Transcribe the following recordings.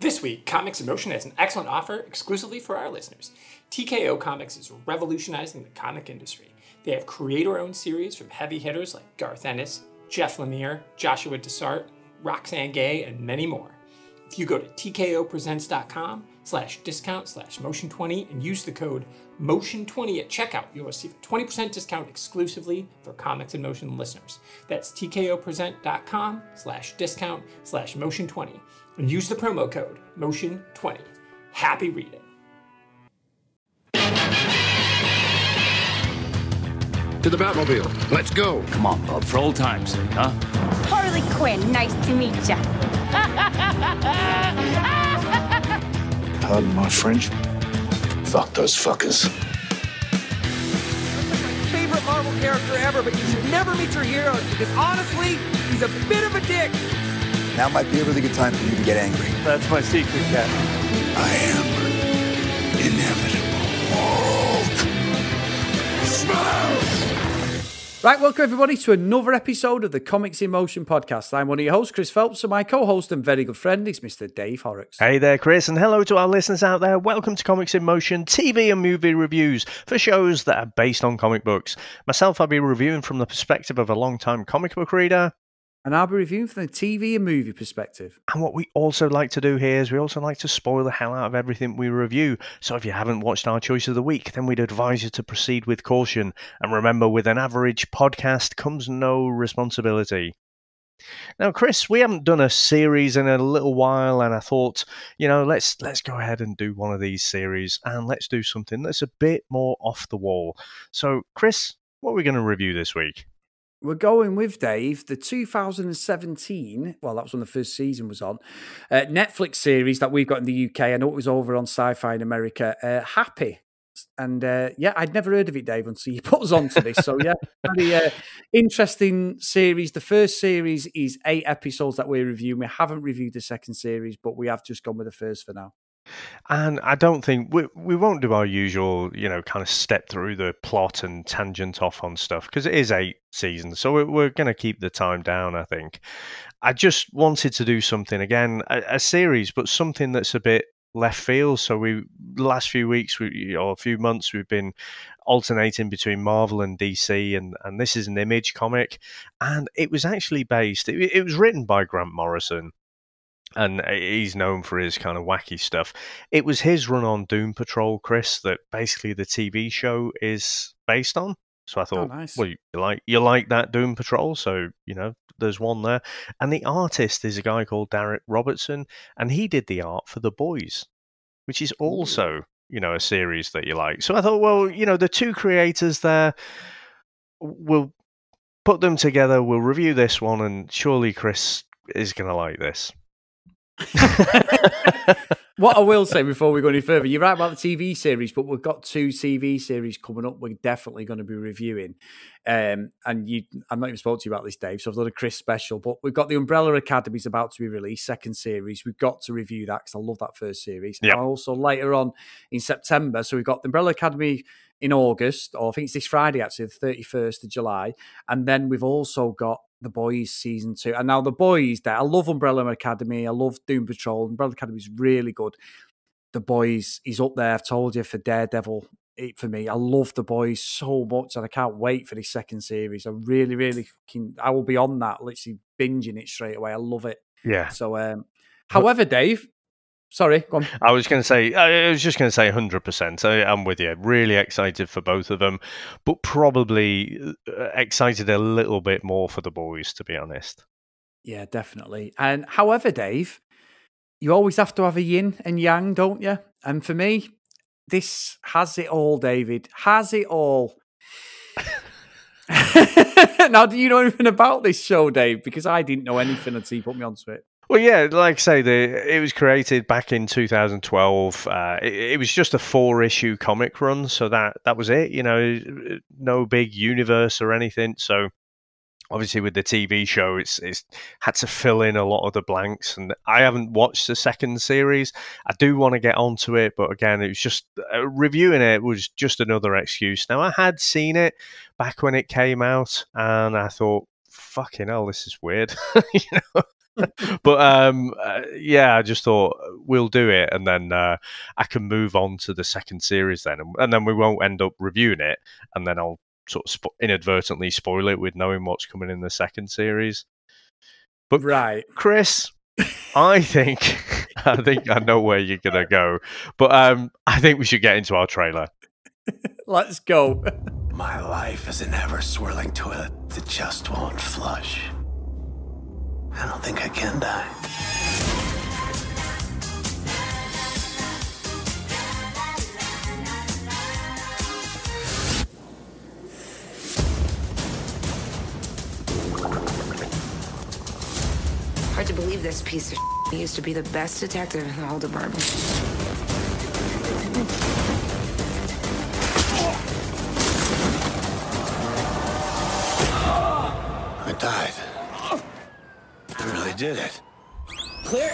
This week, Comics in Motion has an excellent offer exclusively for our listeners. TKO Comics is revolutionizing the comic industry. They have creator owned series from heavy hitters like Garth Ennis, Jeff Lemire, Joshua Dysart, Roxane Gay, and many more. If you go to tkopresents.com slash discount slash motion20 and use the code motion20 at checkout, you'll receive a 20% discount exclusively for Comics in Motion listeners. That's tkopresent.com slash discount slash motion20 and use the promo code motion20. Happy reading. To the Batmobile. Let's go. Come on, Bob, for old times' huh? Harley Quinn, nice to meet ya. Pardon my French. Fuck those fuckers. favorite Marvel character ever, but you should never meet your heroes because honestly, he's a bit of a dick. Now might be a really good time for you to get angry. That's my secret, Cat. I am inevitable. Right, welcome everybody to another episode of the Comics in Motion podcast. I'm one of your hosts, Chris Phelps, and my co-host and very good friend is Mr. Dave Horrocks. Hey there, Chris, and hello to our listeners out there. Welcome to Comics in Motion TV and movie reviews for shows that are based on comic books. Myself, I'll be reviewing from the perspective of a long-time comic book reader. And I'll be reviewing from the TV and movie perspective. And what we also like to do here is we also like to spoil the hell out of everything we review. So if you haven't watched our choice of the week, then we'd advise you to proceed with caution. And remember, with an average podcast comes no responsibility. Now, Chris, we haven't done a series in a little while, and I thought, you know, let's let's go ahead and do one of these series, and let's do something that's a bit more off the wall. So, Chris, what are we going to review this week? We're going with Dave, the 2017, well, that was when the first season was on, uh, Netflix series that we've got in the UK. I know it was over on SyFy in America, uh, Happy. And uh, yeah, I'd never heard of it, Dave, until you put us onto this. So yeah, very uh, interesting series. The first series is eight episodes that we're reviewing. We haven't reviewed the second series, but we have just gone with the first for now. And I don't think we we won't do our usual, you know, kind of step through the plot and tangent off on stuff because it is eight seasons, so we're, going to keep the time down. I think. I just wanted to do something again, a, a series, but something that's a bit left field. So we last few weeks, we, or a few months, we've been alternating between Marvel and DC, and and this is an Image comic, and it was actually based. It, it was written by Grant Morrison and he's known for his kind of wacky stuff. It was his run on Doom Patrol, Chris, that basically the TV show is based on. So I oh, thought, nice. well, you like you like that Doom Patrol, so you know there's one there. And the artist is a guy called Darick Robertson, and he did the art for The Boys, which is also you know a series that you like. So I thought, well, you know, the two creators there, we'll put them together. We'll review this one, and surely Chris is going to like this. what I will say before we go any further, you're right about the TV series, but we've got two TV series coming up. We're definitely going to be reviewing. Um, and you, I'm not even spoke to you about this, Dave. So I've done a Chris special, but we've got the Umbrella Academy is about to be released, second series. We've got to review that because I love that first series. Yep. And also later on in September, so we've got the Umbrella Academy in August, or I think it's this Friday actually, the 31st of July, and then we've also got the Boys season two. And now the Boys there, I love Umbrella Academy, I love Doom Patrol. Umbrella Academy is really good. The Boys is up there. I've told you for Daredevil. It, for me, I love the boys so much, and I can't wait for the second series. I really, really can. I will be on that, literally binging it straight away. I love it. Yeah. So, um, however, Dave, sorry, go on. I was going to say, I was just going to say 100%. I, I'm with you. Really excited for both of them, but probably uh, excited a little bit more for the boys, to be honest. Yeah, definitely. And however, Dave, you always have to have a yin and yang, don't you? And for me, this has it all, David. Has it all. now, do you know anything about this show, Dave? Because I didn't know anything until you put me onto it. Well, yeah, like I say, the, it was created back in 2012. Uh, it, it, was just a four-issue comic run, so that that was it. You know, no big universe or anything. So obviously, with the TV show, it's it's had to fill in a lot of the blanks. And I haven't watched the second series. I do want to get onto it, but again, it was just uh, reviewing it was just another excuse. Now, I had seen it back when it came out, and I thought, "Fucking hell, this is weird," you know but um, uh, yeah, I just thought we'll do it, and then uh, I can move on to the second series then, and, and then we won't end up reviewing it, and then I'll sort of spo- inadvertently spoil it with knowing what's coming in the second series. But right, Chris, I think I think I know where you're gonna go, but um, I think we should get into our trailer. Let's go. My life is an ever swirling toilet that just won't flush. I don't think I can die. Hard to believe this piece of he used to be the best detective in the whole department. I died. I really did it. Clear.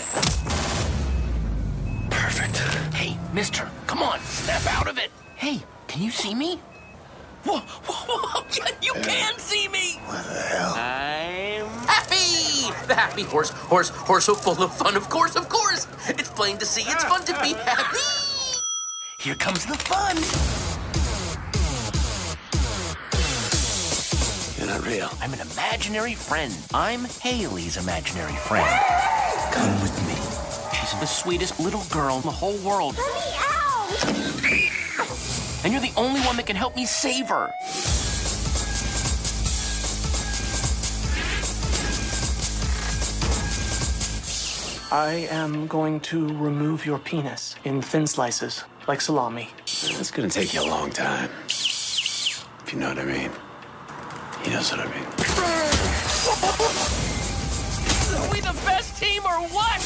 Perfect. Hey, mister, come on, snap out of it. Hey, can you see me? Whoa, whoa, whoa, you can see me! What the hell? I'm happy! The happy horse, horse, horse so full of fun, of course, of course! It's plain to see it's fun to be happy! Here comes the fun! Real. I'm an imaginary friend. I'm Haley's imaginary friend. Come with me. She's the sweetest little girl in the whole world. Let me out! And you're the only one that can help me save her. I am going to remove your penis in thin slices, like salami. It's gonna take you a long time. If you know what I mean. He knows what I mean. Are we the best team or what?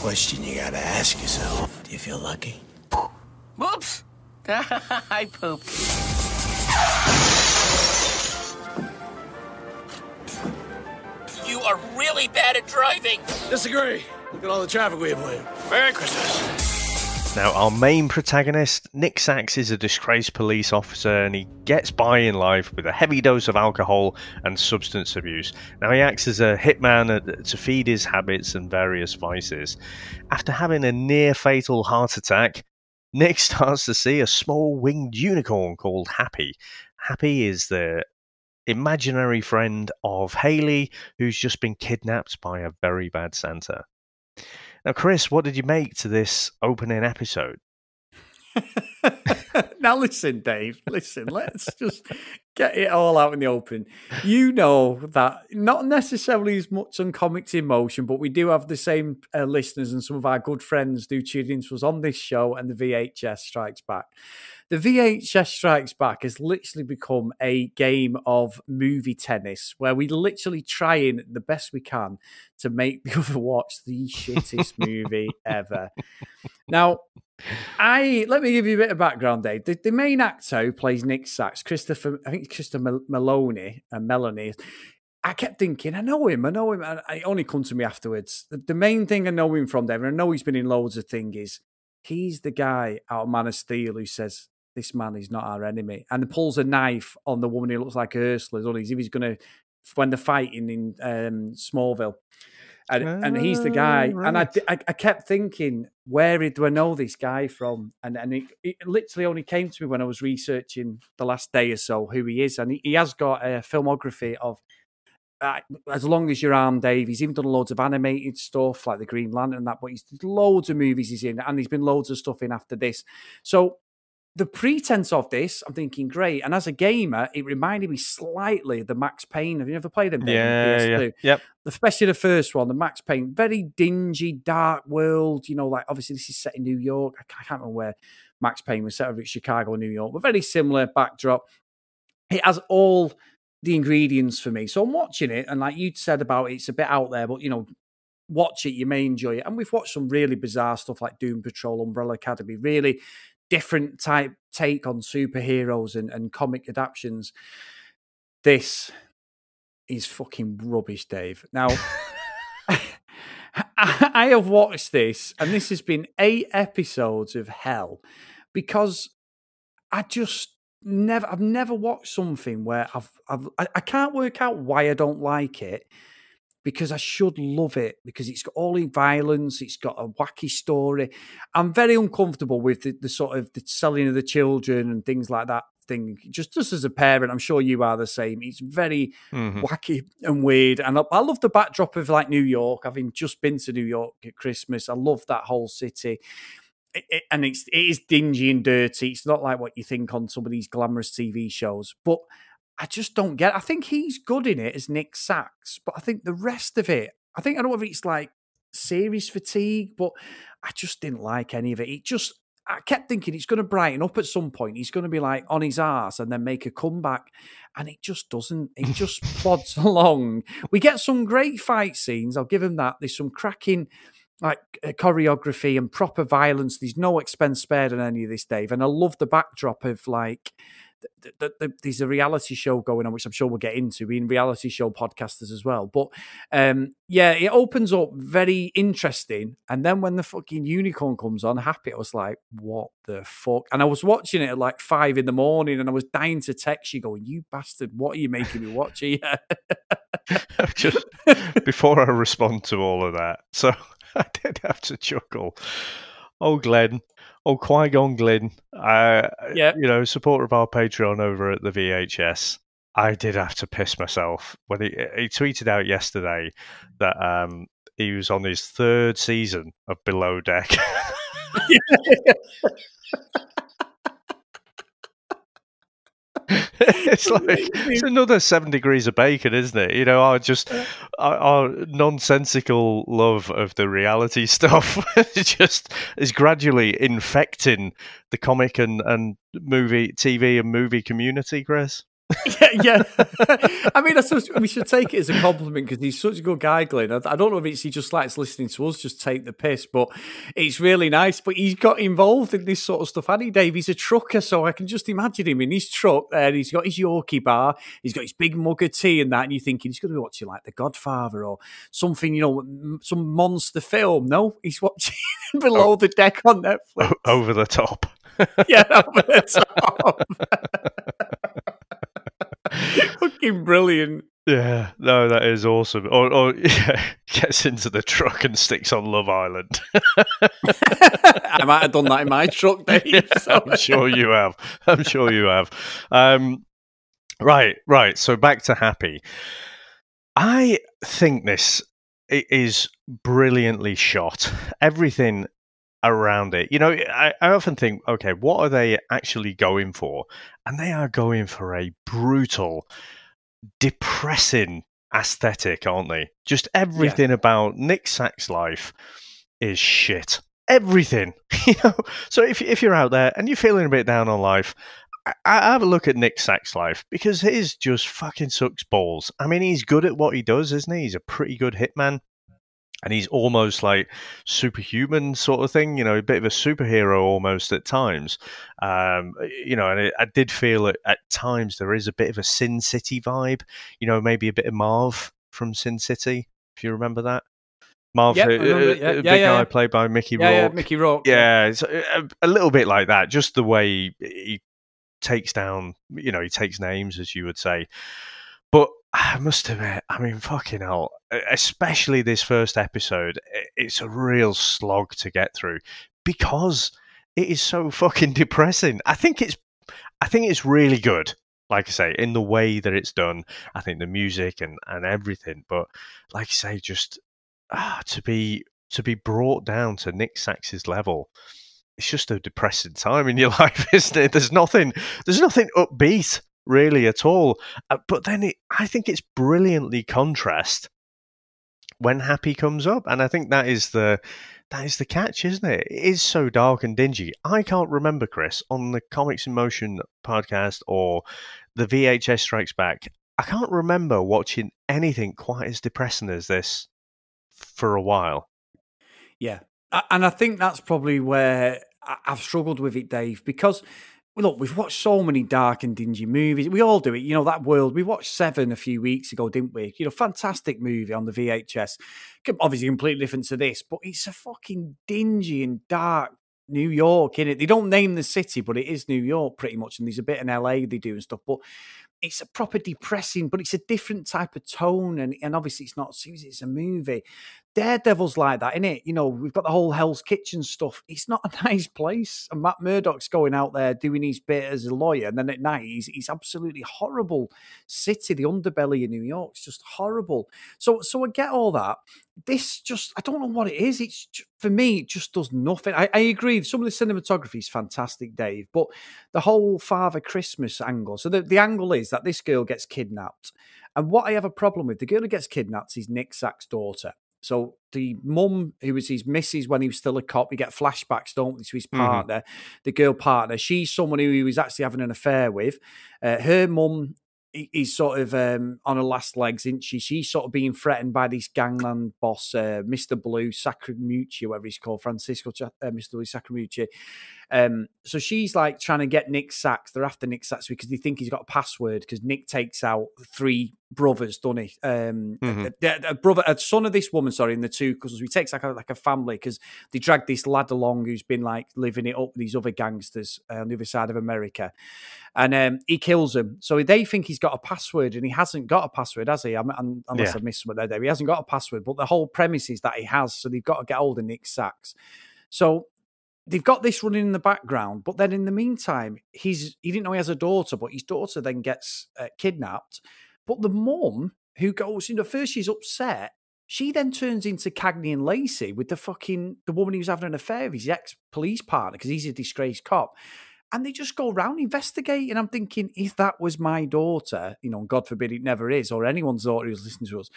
Question you gotta ask yourself. Do you feel lucky? Whoops! I pooped. You are really bad at driving. Disagree. Look at all the traffic we avoided. Merry Christmas. Now, our main protagonist, Nick Sax, is a disgraced police officer and he gets by in life with a heavy dose of alcohol and substance abuse. Now, he acts as a hitman uh, to feed his habits and various vices. After having a near fatal heart attack, Nick starts to see a small winged unicorn called Happy. Happy is the imaginary friend of Haley, who's just been kidnapped by a very bad Santa. Now, Chris, what did you make to this opening episode? now listen, Dave. Listen, let's just get it all out in the open. You know that not necessarily as much on comics in motion, but we do have the same uh, listeners and some of our good friends do tune into us on this show and the VHS Strikes Back. The VHS Strikes Back has literally become a game of movie tennis where we literally trying the best we can to make the other watch the shittest movie ever. Now, I let me give you a bit of background, Dave. The, the main actor who plays Nick Sax, Christopher, I think it's Christopher Meloni and Melanie. I kept thinking, I know him, I know him. And it only come to me afterwards. The, the main thing I know him from, Dave, and I know he's been in loads of things, is he's the guy out of Man of Steel who says, This man is not our enemy. And pulls a knife on the woman who looks like Ursula? As if he's going to, when they're fighting in um, Smallville and, and he's the guy. Oh, And I. I, I kept thinking, where do I know this guy from? And and it, it literally only came to me when I was researching the last day or so who he is. And he, he has got a filmography of uh, as long as your arm, Dave. He's even done loads of animated stuff like the Green Lantern and that, but he's loads of movies he's in, and he's been loads of stuff in after this. So the pretense of this, I'm thinking, great. And as a gamer, it reminded me slightly of the Max Payne. Have you ever played them? Yeah, yeah. Yep. especially the first one, the Max Payne, very dingy, dark world. You know, like obviously this is set in New York. I can't remember where Max Payne was set, over it's Chicago, New York, but very similar backdrop. It has all the ingredients for me. So I'm watching it, and like you said about it, it's a bit out there, but you know, watch it, you may enjoy it. And we've watched some really bizarre stuff like Doom Patrol, Umbrella Academy, really different type take on superheroes and, and comic adaptions. This is fucking rubbish, Dave. Now, I, I have watched this, and this has been eight episodes of hell because I just never, I've never watched something where I've, I've, I, I can't work out why I don't like it. Because I should love it because it's got all the violence, it's got a wacky story. I'm very uncomfortable with the, the sort of the selling of the children and things like that thing. Just just as a parent, I'm sure you are the same. It's very Mhm. wacky and weird, and I, I love the backdrop of like New York. Having just been to New York at Christmas, I love that whole city. It- it- and it's it is dingy and dirty. It's not like what you think on some of these glamorous TV shows, but I just don't get. It. I think he's good in it as Nick Sax, but I think the rest of it, I think I don't know if it's like series fatigue, but I just didn't like any of it. It just I kept thinking it's going to brighten up at some point. He's going to be like on his ass and then make a comeback, and it just doesn't. It just plods along. We get some great fight scenes. I'll give him that. There's some cracking like uh, choreography and proper violence. There's no expense spared on any of this, Dave. And I love the backdrop of like. Th- th- th- There's a reality show going on, which I'm sure we'll get into, being reality show podcasters as well. But um, yeah, it opens up very interesting. And then when the fucking unicorn comes on, happy, I was like, what the fuck? And I was watching it at like five in the morning and I was dying to text you going, you bastard, what are you making me watch here? just before I respond to all of that, so I did have to chuckle. Oh, Glenn. Oh, Qui Gon Glenn. Uh, Yeah. You know, supporter of our Patreon over at the VHS. I did have to piss myself when he, he tweeted out yesterday that um, he was on his third season of Below Deck. it's like it's another seven degrees of bacon, isn't it? You know, our just our, our nonsensical love of the reality stuff just is gradually infecting the comic and and movie, TV and movie community. Chris, yeah, yeah. I mean, I suppose we should take it as a compliment because he's such a good guy, Glenn. I, I don't know if it's he just likes listening to us just take the piss, but it's really nice. But he's got involved in this sort of stuff. And he, Dave, he's a trucker, so I can just imagine him in his truck there. He's got his Yorkie bar, he's got his big mug of tea and that, and you're thinking he's going to be watching like The Godfather or something, you know, some monster film. No, he's watching Below oh. the Deck on Netflix. Over the top. yeah, over the top. Fucking brilliant. Yeah, no, that is awesome. Or, or yeah, gets into the truck and sticks on Love Island. I might have done that in my truck, Dave. so- I'm sure you have. I'm sure you have. Um, right, right. So back to Happy. I think this is brilliantly shot. Everything around it. You know, I, I often think, okay, what are they actually going for? And they are going for a brutal, depressing aesthetic, aren't they? Just everything about Nick Sack's life is shit. Everything, you know. So if if you're out there and you're feeling a bit down on life, I, I have a look at Nick Sack's life because his just fucking sucks balls. I mean, he's good at what he does, isn't he? He's a pretty good hitman. And he's almost like superhuman sort of thing, you know, a bit of a superhero almost at times. Um, you know, and it, I did feel at, at times there is a bit of a Sin City vibe, you know, maybe a bit of Marv from Sin City, if you remember that. Marv, Yep, uh, yeah. uh, Yeah, big yeah, guy yeah. played by Mickey Yeah, yeah, Mickey Rourke, Yeah, it's a, a little bit like that. Just the way he takes down, you know, he takes names, as you would say. But I must admit, I mean, fucking hell, especially this first episode, it's a real slog to get through because it is so fucking depressing. I think it's, I think it's really good. Like I say, in the way that it's done, I think the music and, and everything. But like I say, just ah, to be to be brought down to Nick Sax's level, it's just a depressing time in your life, isn't it? There's nothing, there's nothing upbeat really at all. Uh, but then it, I think it's brilliantly contrast when Happy comes up, and I think that is the that is the catch, isn't it? It is so dark and dingy. I can't remember, Chris, on the Comics in Motion podcast or the VHS Strikes Back. I can't remember watching anything quite as depressing as this for a while. Yeah. And I think that's probably where I've struggled with it, Dave, because look, we've watched so many dark and dingy movies. We all do it. You know, that world. We watched Seven a few weeks ago, didn't we? You know, fantastic movie on the VHS. Obviously, completely different to this, but it's a fucking dingy and dark New York, in it. They don't name the city, but it is New York pretty much. And there's a bit in LA they do and stuff. But it's a proper depressing, but it's a different type of tone, and and obviously it's not it's a movie. Daredevil's like that, isn't it? You know, we've got the whole Hell's Kitchen stuff. It's not a nice place. And Matt Murdock's going out there doing his bit as a lawyer, and then at night he's, he's absolutely horrible city. The underbelly of New York it's just horrible. So, so I get all that. This just, I don't know what it is. It's for me, it just does nothing. I, I agree. Some of the cinematography is fantastic, Dave, but the whole Father Christmas angle. So the, the angle is that this girl gets kidnapped. And what I have a problem with, the girl who gets kidnapped is Nick Sack's daughter. So the mum, who was his missus when he was still a cop, we get flashbacks, don't we, to his Mhm. partner, the girl partner. She's someone who he was actually having an affair with. Uh, her mum is sort of um, on her last legs, isn't she? She's sort of being threatened by this gangland boss, uh, Mr. Blue, Sacramucci, whatever he's called, Francisco, uh, Mr. Blue Sacramucci. Um, so she's like trying to get Nick Sax. They're after Nick Sax because they think he's got a password because Nick takes out three brothers, doesn't he? Um, Mhm. a, a- a brother, a son of this woman, sorry, and the two cousins. He takes like a, like a family because they drag this lad along who's been like living it up with these other gangsters uh, on the other side of America, and um, he kills them. So they think he's got a password, and he hasn't got a password, has he? I'm, I'm, unless Yeah. I missed something there. He hasn't got a password, but the whole premise is that he has. So they've got to get hold of Nick Sax. So they've got this running in the background, but then in the meantime, he's he didn't know he has a daughter, but his daughter then gets uh, kidnapped. But the mum who goes, you know, first she's upset. She then turns into Cagney and Lacey with the fucking the woman who's having an affair with his ex police partner because he's a disgraced cop. And they just go around investigating. I'm thinking, if that was my daughter, you know, and God forbid it never is, or anyone's daughter who's listening to us,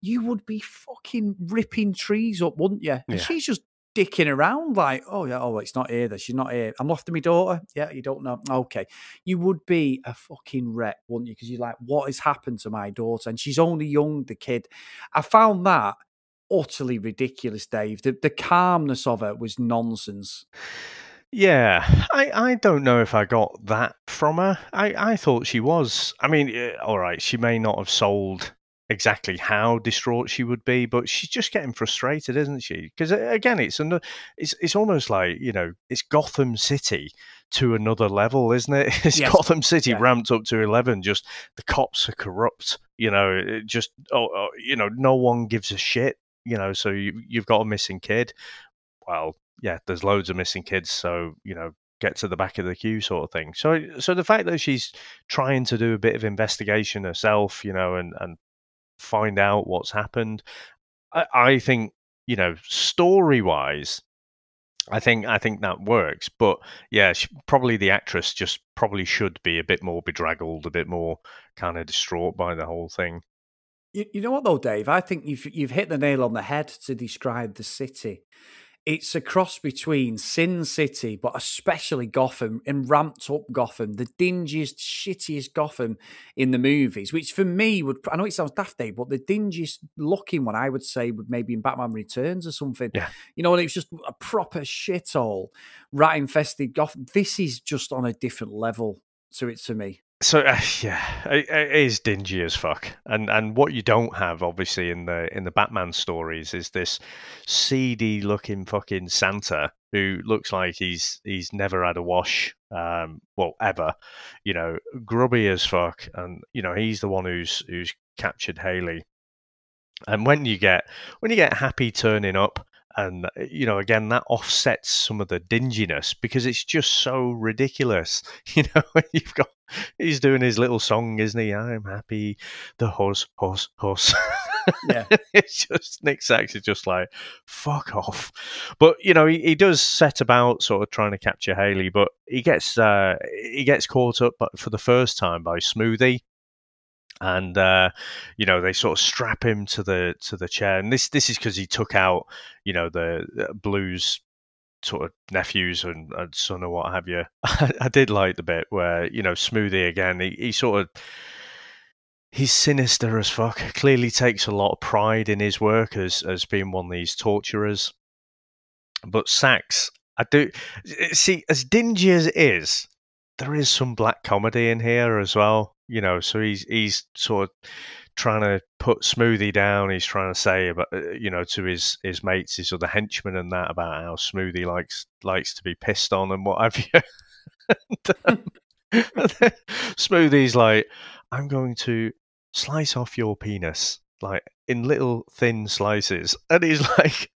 you would be fucking ripping trees up, wouldn't you? And Yeah. she's just dicking around like, oh yeah, oh it's not here. Then she's not here. I'm after my daughter. Yeah, you don't know. Okay, you would be a fucking wreck, wouldn't you? Because you're like, what has happened to my daughter? And she's only young, the kid. I found that utterly ridiculous, Dave. The the calmness of it was nonsense. Yeah, I, I don't know if I got that from her. I, I thought she was. I mean, eh, all right, she may not have sold exactly how distraught she would be, but she's just getting frustrated, isn't she? Because uh, again, it's an, it's it's almost like you know, it's Gotham City to another level, isn't it? It's Yes. Gotham City Yeah. ramped up to eleven. Just the cops are corrupt. You know, it just oh, oh you know, no one gives a shit. You know, so you you've got a missing kid. Well, yeah, there's loads of missing kids, so you know, get to the back of the queue, sort of thing. So, so the fact that she's trying to do a bit of investigation herself, you know, and and find out what's happened, I, I think you know, story wise, I think I think that works. But yeah, she, probably the actress just probably should be a bit more bedraggled, a bit more kind of distraught by the whole thing. You, you know what though, Dave? I think you've you've hit the nail on the head to describe the city. It's a cross between Sin City, but especially Gotham and ramped up Gotham, the dingiest, shittiest Gotham in the movies. Which for me would, I know it sounds daft, Dave, but the dingiest looking one I would say would maybe in Batman Returns or something. Yeah. You know, and it was just a proper shithole, rat infested Gotham. This is just on a different level to it to me. So uh, yeah, it, it is dingy as fuck, and and what you don't have obviously in the in the Batman stories is this seedy looking fucking Santa who looks like he's he's never had a wash, um, well ever, you know, grubby as fuck, and you know he's the one who's who's captured Haley. And when you get when you get Happy turning up, and uh, you know again that offsets some of the dinginess because it's just so ridiculous. You know, you've got he's doing his little song, isn't he? I'm happy, the horse, horse, horse. Yeah. it's just Nick Sax is just like fuck off. But you know, he, he does set about sort of trying to capture Haley, but he gets uh, he gets caught up but for the first time by Smoothie and uh, you know they sort of strap him to the to the chair, and this this is because he took out you know the uh, Blues sort of nephews and, and son or what have you. I did like the bit where you know Smoothie again. He, he sort of he's sinister as fuck. Clearly takes a lot of pride in his work as as being one of these torturers. But Sax, I do see as dingy as it is, there is some black comedy in here as well. You know, so he's he's sort of trying to put Smoothie down. He's trying to say about uh, you know to his his mates, his other henchmen, and that about how Smoothie likes likes to be pissed on and what have you. and, um, Smoothie's like, I'm going to slice off your penis like in little thin slices. And he's like,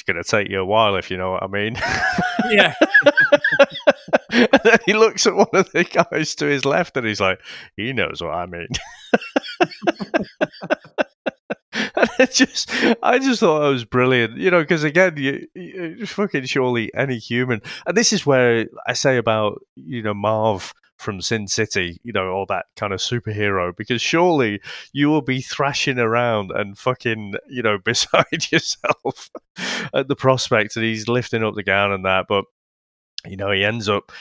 it's going to take you a while if you know what I mean. Yeah. and then he looks at one of the guys to his left and he's like, he knows what I mean. and it just, I just thought that was brilliant, you know, because again, you, you fucking surely any human, and this is where I say about, you know, Marv from Sin City, you know, all that kind of superhero, because surely you will be thrashing around and fucking, you know, beside yourself at the prospect that he's lifting up the gown and that. But, you know, he ends up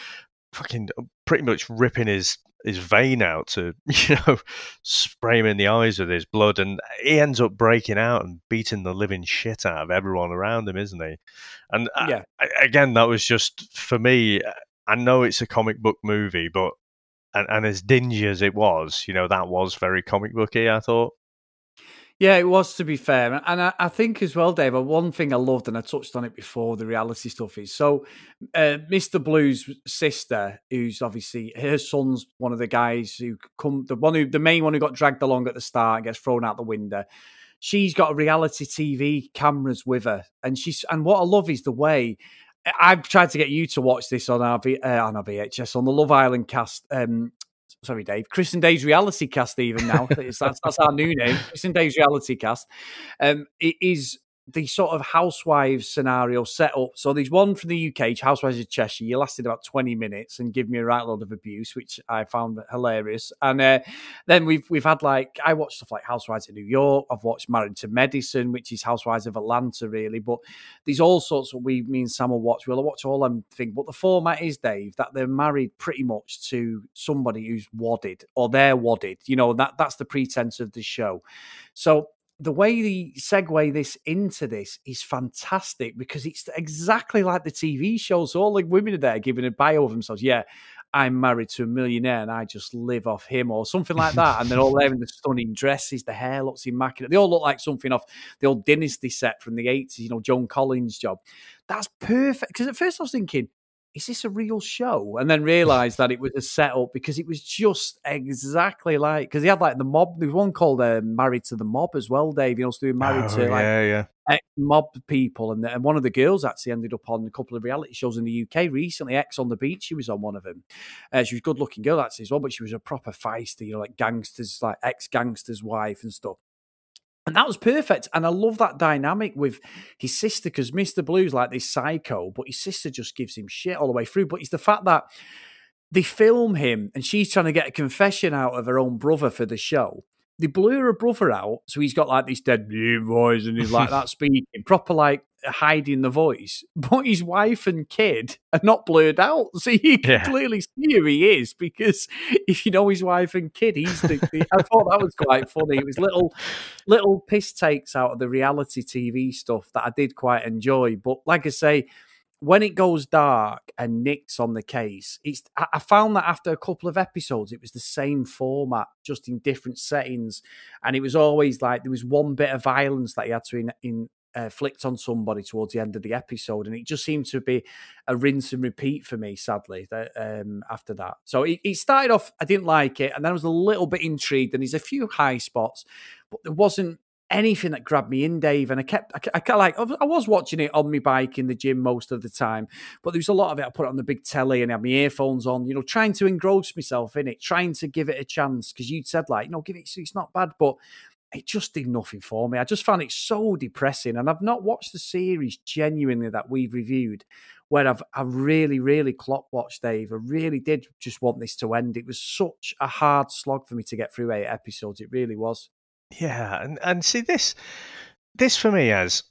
fucking uh, pretty much ripping his his vein out to you know spray him in the eyes with his blood and he ends up breaking out and beating the living shit out of everyone around him isn't he and uh, Yeah. I, again that was just for me uh, i know it's a comic book movie but and, and as dingy as it was you know that was very comic booky i thought Yeah, it was to be fair, and I, I think as well, Dave. uh, One thing I loved, and I touched on it before, the reality stuff is so. Uh, Mr. Blue's sister, who's obviously her son's one of the guys who come, the one who, the main one who got dragged along at the start and gets thrown out the window. She's got a reality TV cameras with her, and she's and what I love is the way. I've tried to get you to watch this on our V- uh, on our VHS on the Love Island cast. Um, sorry, Dave. Chris and Dave's reality cast, even now. That's, that's our new name. Chris and Dave's reality cast. Um, it is the sort of housewives scenario set up. So there's one from the UK, Housewives of Cheshire. You lasted about 20 minutes and give me a right load of abuse, which I found hilarious. And uh, then we've we've had like I watched stuff like Housewives of New York. I've watched Married to Medicine, which is Housewives of Atlanta, really. But there's all sorts of we, me and Sam will watch. We'll watch all them things. But the format is Dave that they're married pretty much to somebody who's wadded or they're wadded. You know that that's the pretense of the show. So the way they segue this into this is fantastic because it's exactly like the TV show. So all the women are there giving a bio of themselves. Yeah, I'm married to a millionaire and I just live off him or something like that. And they're all there in the stunning dresses. The hair looks immaculate. They all look like something off the old Dynasty set from the 80s, you know, Joan Collins' job. That's perfect. Because at first I was thinking, is this a real show? And then realized that it was a setup because it was just exactly like because he had like the mob. There was one called uh, "Married to the Mob" as well, Dave. You know, were married Oh, to like yeah, yeah. ex mob people, and, and one of the girls actually ended up on a couple of reality shows in the UK recently. Ex on the Beach, she was on one of them. Uh, she was a good looking girl actually as well, but she was a proper feisty, you know, like gangsters, like ex gangster's wife and stuff. And that was perfect. And I love that dynamic with his sister because Mr. Blue's like this psycho, but his sister just gives him shit all the way through. But it's the fact that they film him and she's trying to get a confession out of her own brother for the show. They blew her brother out, so he's got like this dead voice and he's like that speaking, proper like hiding the voice. But his wife and kid are not blurred out, so you can Yeah. clearly see who he is because if you know his wife and kid, he's the. the- I thought that was quite funny. It was little, little piss takes out of the reality TV stuff that I did quite enjoy. But like I say, when it goes dark and Nick's on the case, it's I I found that after a couple of episodes, it was the same format, just in different settings, and it was always like there was one bit of violence that he had to in, in uh, flicked on somebody towards the end of the episode, and it just seemed to be a rinse and repeat for me. Sadly, that, um, after that, so it, started off. I didn't like it, and then I was a little bit intrigued, and there's a few high spots, but there wasn't anything that grabbed me in, Dave. And I kept, I, I, kept like, I was- watching it on my bike in the gym most of the time, but there was a lot of it. I put it on the big telly and had my earphones on, you know, trying to engross myself in it, trying to give it a chance. Because you'd said, like, you know, give it, it's not bad, but it just did nothing for me. I just found it so depressing. And I've not watched the series genuinely that we've reviewed where I've I really, really clock watched Dave. I really did just want this to end. It was such a hard slog for me to get through eight episodes. It really was. Yeah, and and see this this for me has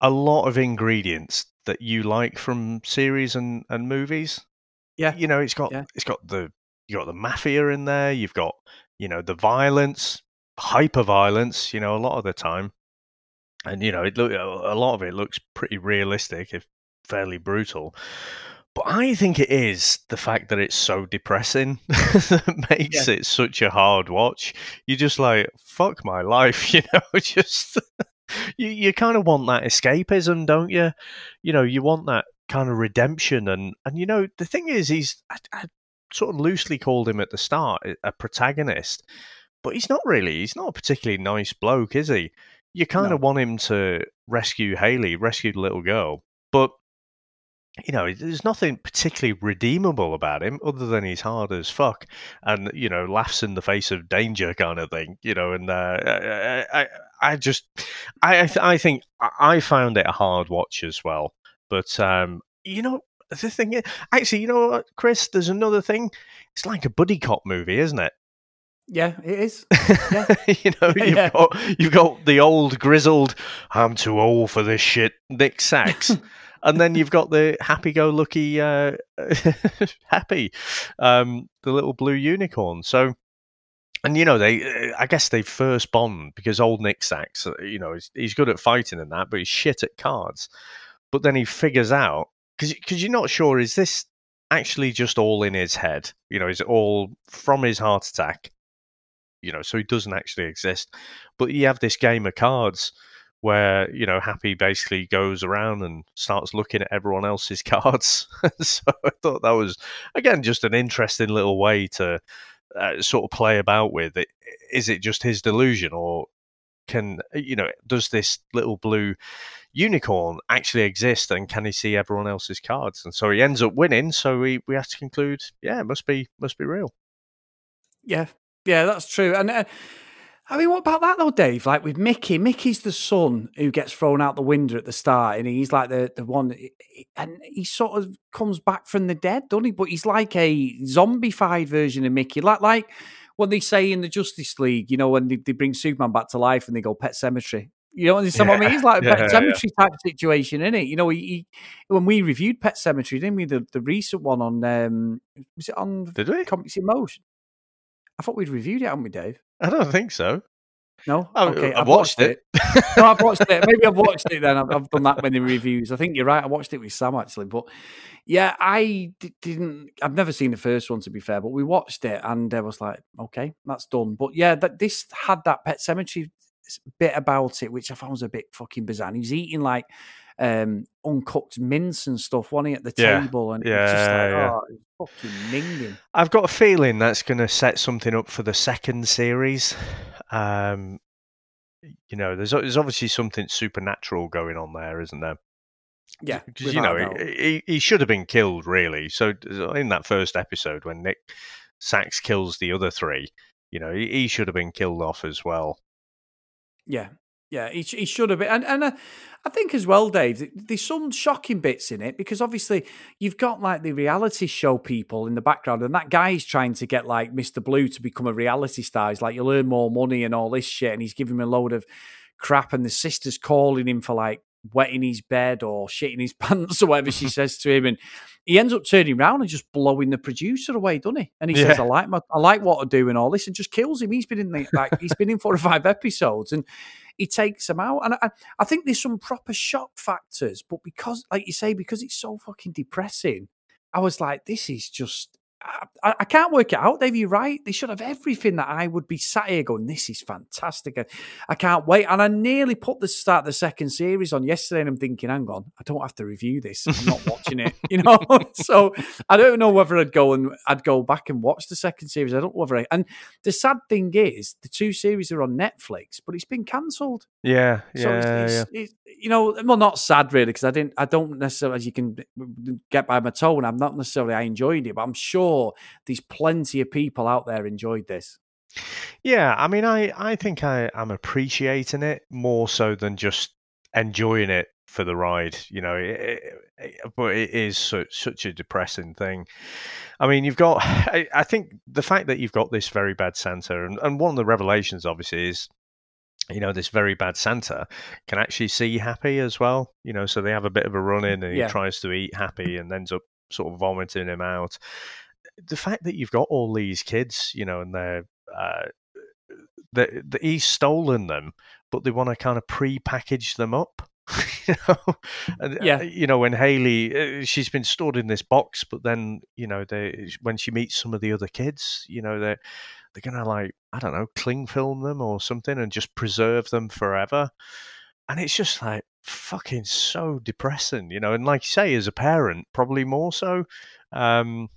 a lot of ingredients that you like from series and and movies. Yeah. You know, it's got Yeah. it's got the you got the mafia in there, you've got, you know, the violence, hyper violence, you know, a lot of the time. And you know, it look a lot of it looks pretty realistic if fairly brutal. But I think it is the fact that it's so depressing that makes Yeah. it such a hard watch. You're just like, fuck my life, you know, just you, you kind of want that escapism, don't you? You know, you want that kind of redemption and and you know, the thing is he's I, I, sort of loosely called him at the start a protagonist, but he's not really. He's not a particularly nice bloke, is he? You kind No. of want him to rescue Haley, rescue the little girl, but you know, there's nothing particularly redeemable about him other than he's hard as fuck and you know laughs in the face of danger kind of thing. You know, and uh, I, I, I just, I, I th- I think I I found it a hard watch as well. But um, you know, the thing is, actually, you know what, Chris? There's another thing. It's like a buddy cop movie, isn't it? Yeah, it is. you know, you've Yeah. got you've got the old grizzled, I'm too old for this shit, Nick Sax. and then you've got the happy-go-lucky uh, happy, um, the little blue unicorn. So, and you know, they, I guess they first bond because old Nick Sax, uh, you know, he's, he's good at fighting and that, but he's shit at cards. But then he figures out because you're not sure is this actually just all in his head? You know, is it all from his heart attack? You know, so he doesn't actually exist. But you have this game of cards where you know Happy basically goes around and starts looking at everyone else's cards. so I thought that was again just an interesting little way to uh, sort of play about with it. Is it just his delusion, or can you know does this little blue unicorn actually exist, and can he see everyone else's cards? And so he ends up winning. So we we have to conclude, yeah, it must be must be real. Yeah, yeah, that's true. And uh, I mean, what about that though, Dave? Like with Mickey, Mickey's the son who gets thrown out the window at the start, and he's like the the one, and he sort of comes back from the dead, doesn't he? But he's like a zombified version of Mickey, like like what they say in the Justice League. You know, when they, they bring Superman back to life and they go Pet Sematary. You know, what I mean? He's like a Yeah, Pet yeah, yeah. Cemetery type situation, isn't it? You know, he, he when we reviewed Pet Sematary, didn't we? The the recent one on um was it on Did we? Comics in Motion? I thought we'd reviewed it, haven't we, Dave? I don't think so. No, Oh, okay, I've watched it. no, I've watched it. Maybe I've watched it then. I've, I've done that many reviews. I think you're right. I watched it with Sam actually, but yeah, I d- didn't. I've never seen the first one to be fair, but we watched it and I was like, okay, that's done. But yeah, that this had that Pet Sematary bit about it, which I found was a bit fucking bizarre. He was eating like um uncooked mince and stuff, wasn't he, at the Yeah. table? And it was just like, yeah. oh, fucking minging. I've got a feeling that's going to set something up for the second series. Um, you know, there's there's obviously something supernatural going on there, isn't there? Yeah, Because you know without a doubt. he, he he should have been killed really. So in that first episode when Nick Sax kills the other three, you know he, he should have been killed off as well. Yeah, yeah, he, he should have been, and and uh, I think as well, Dave. There's some shocking bits in it because obviously you've got like the reality show people in the background, and that guy is trying to get like Mr. Blue to become a reality star. He's like, you'll earn more money and all this shit, and he's giving him a load of crap, and the sister's calling him for like wetting his bed or shitting his pants or whatever she says to him, and he ends up turning around and just blowing the producer away, doesn't he? And he says, "I like my, I like what I do and all this," and just kills him. He's been in the, like he's been in four or five episodes, and he takes him out. And I, I think there's some proper shock factors, but because, like you say, because it's so fucking depressing, I was like, this is just. I, I- can't work it out, Dave. You're right. They should have everything that I would be sat here going, this is fantastic. I, I can't wait. And I nearly put the start of the second series on yesterday and I'm thinking, hang on, I don't have to review this. I'm not watching it, you know? so I don't know whether I'd go and I'd go back and watch the second series. I don't know whether I, and the sad thing is the two series are on Netflix, but it's been cancelled. Yeah, yeah, So it's, it's, yeah. it's, you know, well, not sad really, because I didn't, I don't necessarily, as you can get by my tone, I'm not necessarily, I enjoyed it, but I'm sure there's plenty of people out there enjoyed this. Yeah, I mean, I, I think I, I'm appreciating it more so than just enjoying it for the ride. You know, it, it, but it is such, such a depressing thing. I mean, you've got, I, I think the fact that you've got this very bad Santa, and, and one of the revelations obviously is, you know, this very bad Santa can actually see Happy as well. You know, so they have a bit of a run in and Yeah. he tries to eat Happy and ends up sort of vomiting him out. The fact that you've got all these kids, you know, and they're, uh, that that he's stolen them, but they want to kind of pre-package them up. you know, and, uh, Yeah. you know when Haley, uh, she's been stored in this box, but then you know they when she meets some of the other kids, you know they're they're gonna like I don't know cling film them or something and just preserve them forever, and it's just like fucking so depressing, you know. And like you say, as a parent, probably more so. Um,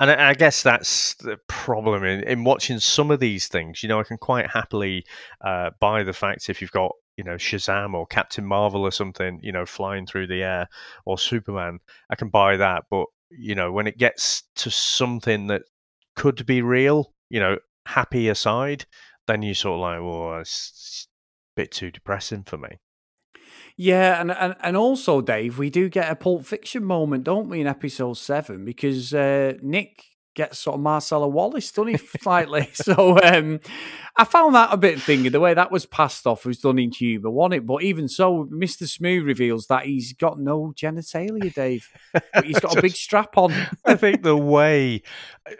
And I I guess that's the problem in, in watching some of these things. You know, I can quite happily uh, buy the fact if you've got, you know, Shazam or Captain Marvel or something, you know, flying through the air or Superman, I can buy that. But, you know, when it gets to something that could be real, you know, happy aside, then you sort of like, well, it's, it's a bit too depressing for me. Yeah, and, and and also, Dave, we do get a Pulp Fiction moment, don't we, in episode seven? Because uh, Nick gets sort of Marsellus Wallace, doesn't he, slightly? so um, I found that a bit thingy. The way that was passed off was done in humour, wasn't it? But even so, Mr. Smooth reveals that he's got no genitalia, Dave. But he's got a big strap on. I think the way,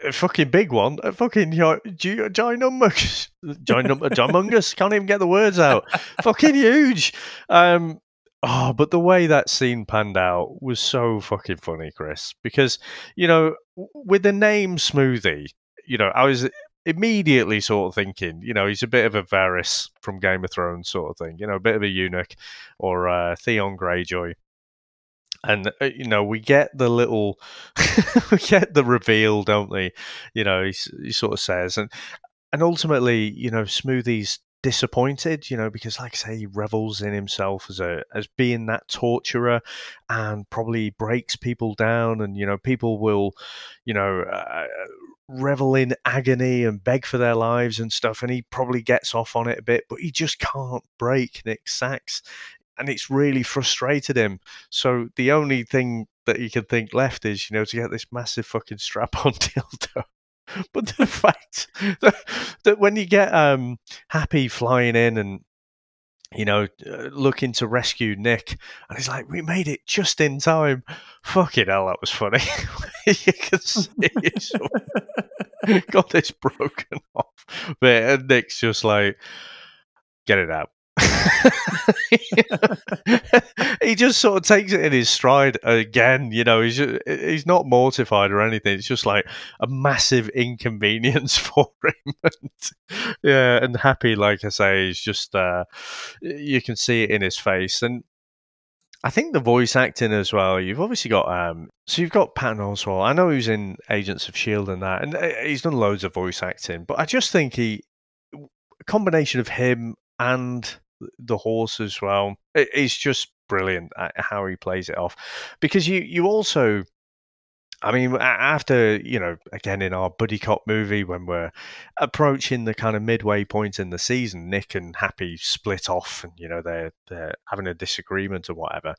a fucking big one, a fucking ginormous, ginormous, can't even get the words out. fucking huge. Um, Oh, but the way that scene panned out was so fucking funny, Chris. Because you know, with the name Smoothie, you know, I was immediately sort of thinking, you know, he's a bit of a Varys from Game of Thrones sort of thing, you know, a bit of a eunuch or uh, Theon Greyjoy. And uh, you know, we get the little, we get the reveal, don't we? You know, he, he sort of says, and and ultimately, you know, Smoothie's disappointed, you know, because like I say, he revels in himself as a as being that torturer, and probably breaks people down, and you know, people will, you know. Uh, revel in agony and beg for their lives and stuff and he probably gets off on it a bit but he just can't break Nick Sax and it's really frustrated him so the only thing that he can think left is you know to get this massive fucking strap on dildo but the fact that, that when you get um, Happy flying in and you know, uh, looking to rescue Nick, and he's like, "We made it just in time." Fucking hell, that was funny. you can see he's got this broken off, but Nick's just like, "Get it out." he just sort of takes it in his stride again. You know, he's just, he's not mortified or anything. It's just like a massive inconvenience for him. and, yeah, and happy, like I say, he's just uh, you can see it in his face. And I think the voice acting as well. You've obviously got um, so you've got Patton Oswalt. I know he's in Agents of Shield and that, and uh, he's done loads of voice acting. But I just think he, a combination of him and the horse as well. It's just brilliant uh, how he plays it off because you you also I mean, after you know, again in our buddy cop movie, when we're approaching the kind of midway point in the season, Nick and Happy split off, and you know they're they're having a disagreement or whatever,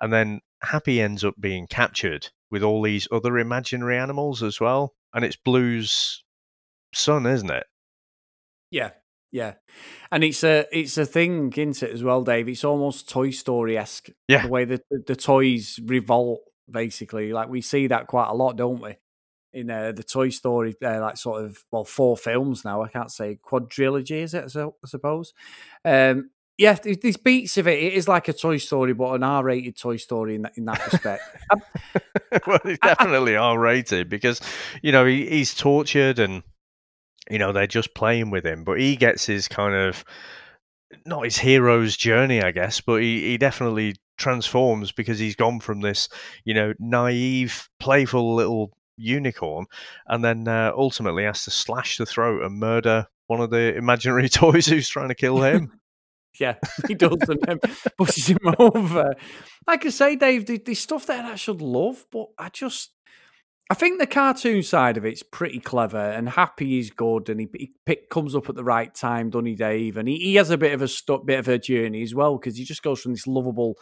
and then Happy ends up being captured with all these other imaginary animals as well, and it's Blue's son, isn't it? Yeah, yeah, and it's a it's a thing, isn't it, as well, Dave? It's almost Toy Story esque. Yeah, the way that the, the, toys revolt, basically. Like we see that quite a lot, don't we? In uh, the Toy Story, uh, like sort of well, four films now. I can't say quadrilogy, is it? I suppose. Um, yeah, these beats of it, it is like a Toy Story, but an R-rated Toy Story in that in that respect. well, it's definitely R-rated because you know he, he's tortured and you know they're just playing with him but he gets his kind of not his hero's journey i guess but he, he definitely transforms because he's gone from this you know naive playful little unicorn and then uh, ultimately has to slash the throat and murder one of the imaginary toys who's trying to kill him yeah, he does, and then pushes him over. Like I say, Dave, the stuff that I should love, but I just I think the cartoon side of it's pretty clever and Happy is good and he, he pick, comes up at the right time, doesn't Dave? And he, he has a bit of a stu- bit of a journey as well because he just goes from this lovable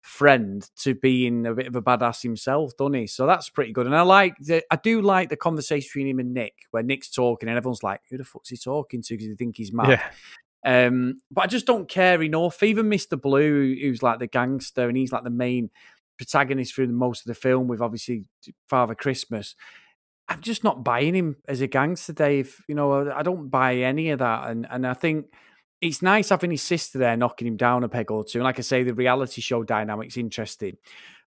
friend to being a bit of a badass himself, doesn't he? So that's pretty good. And I like the, I do like the conversation between him and Nick where Nick's talking and everyone's like, "Who the fuck's he talking to?" Because they think he's mad. Yeah. Um, but I just don't care enough. Even Mister Blue, who's like the gangster and he's like the main protagonist through most of the film with obviously Father Christmas. I'm just not buying him as a gangster, Dave. You know, I don't buy any of that, and and I think it's nice having his sister there knocking him down a peg or two. And like I say, the reality show dynamic's interesting,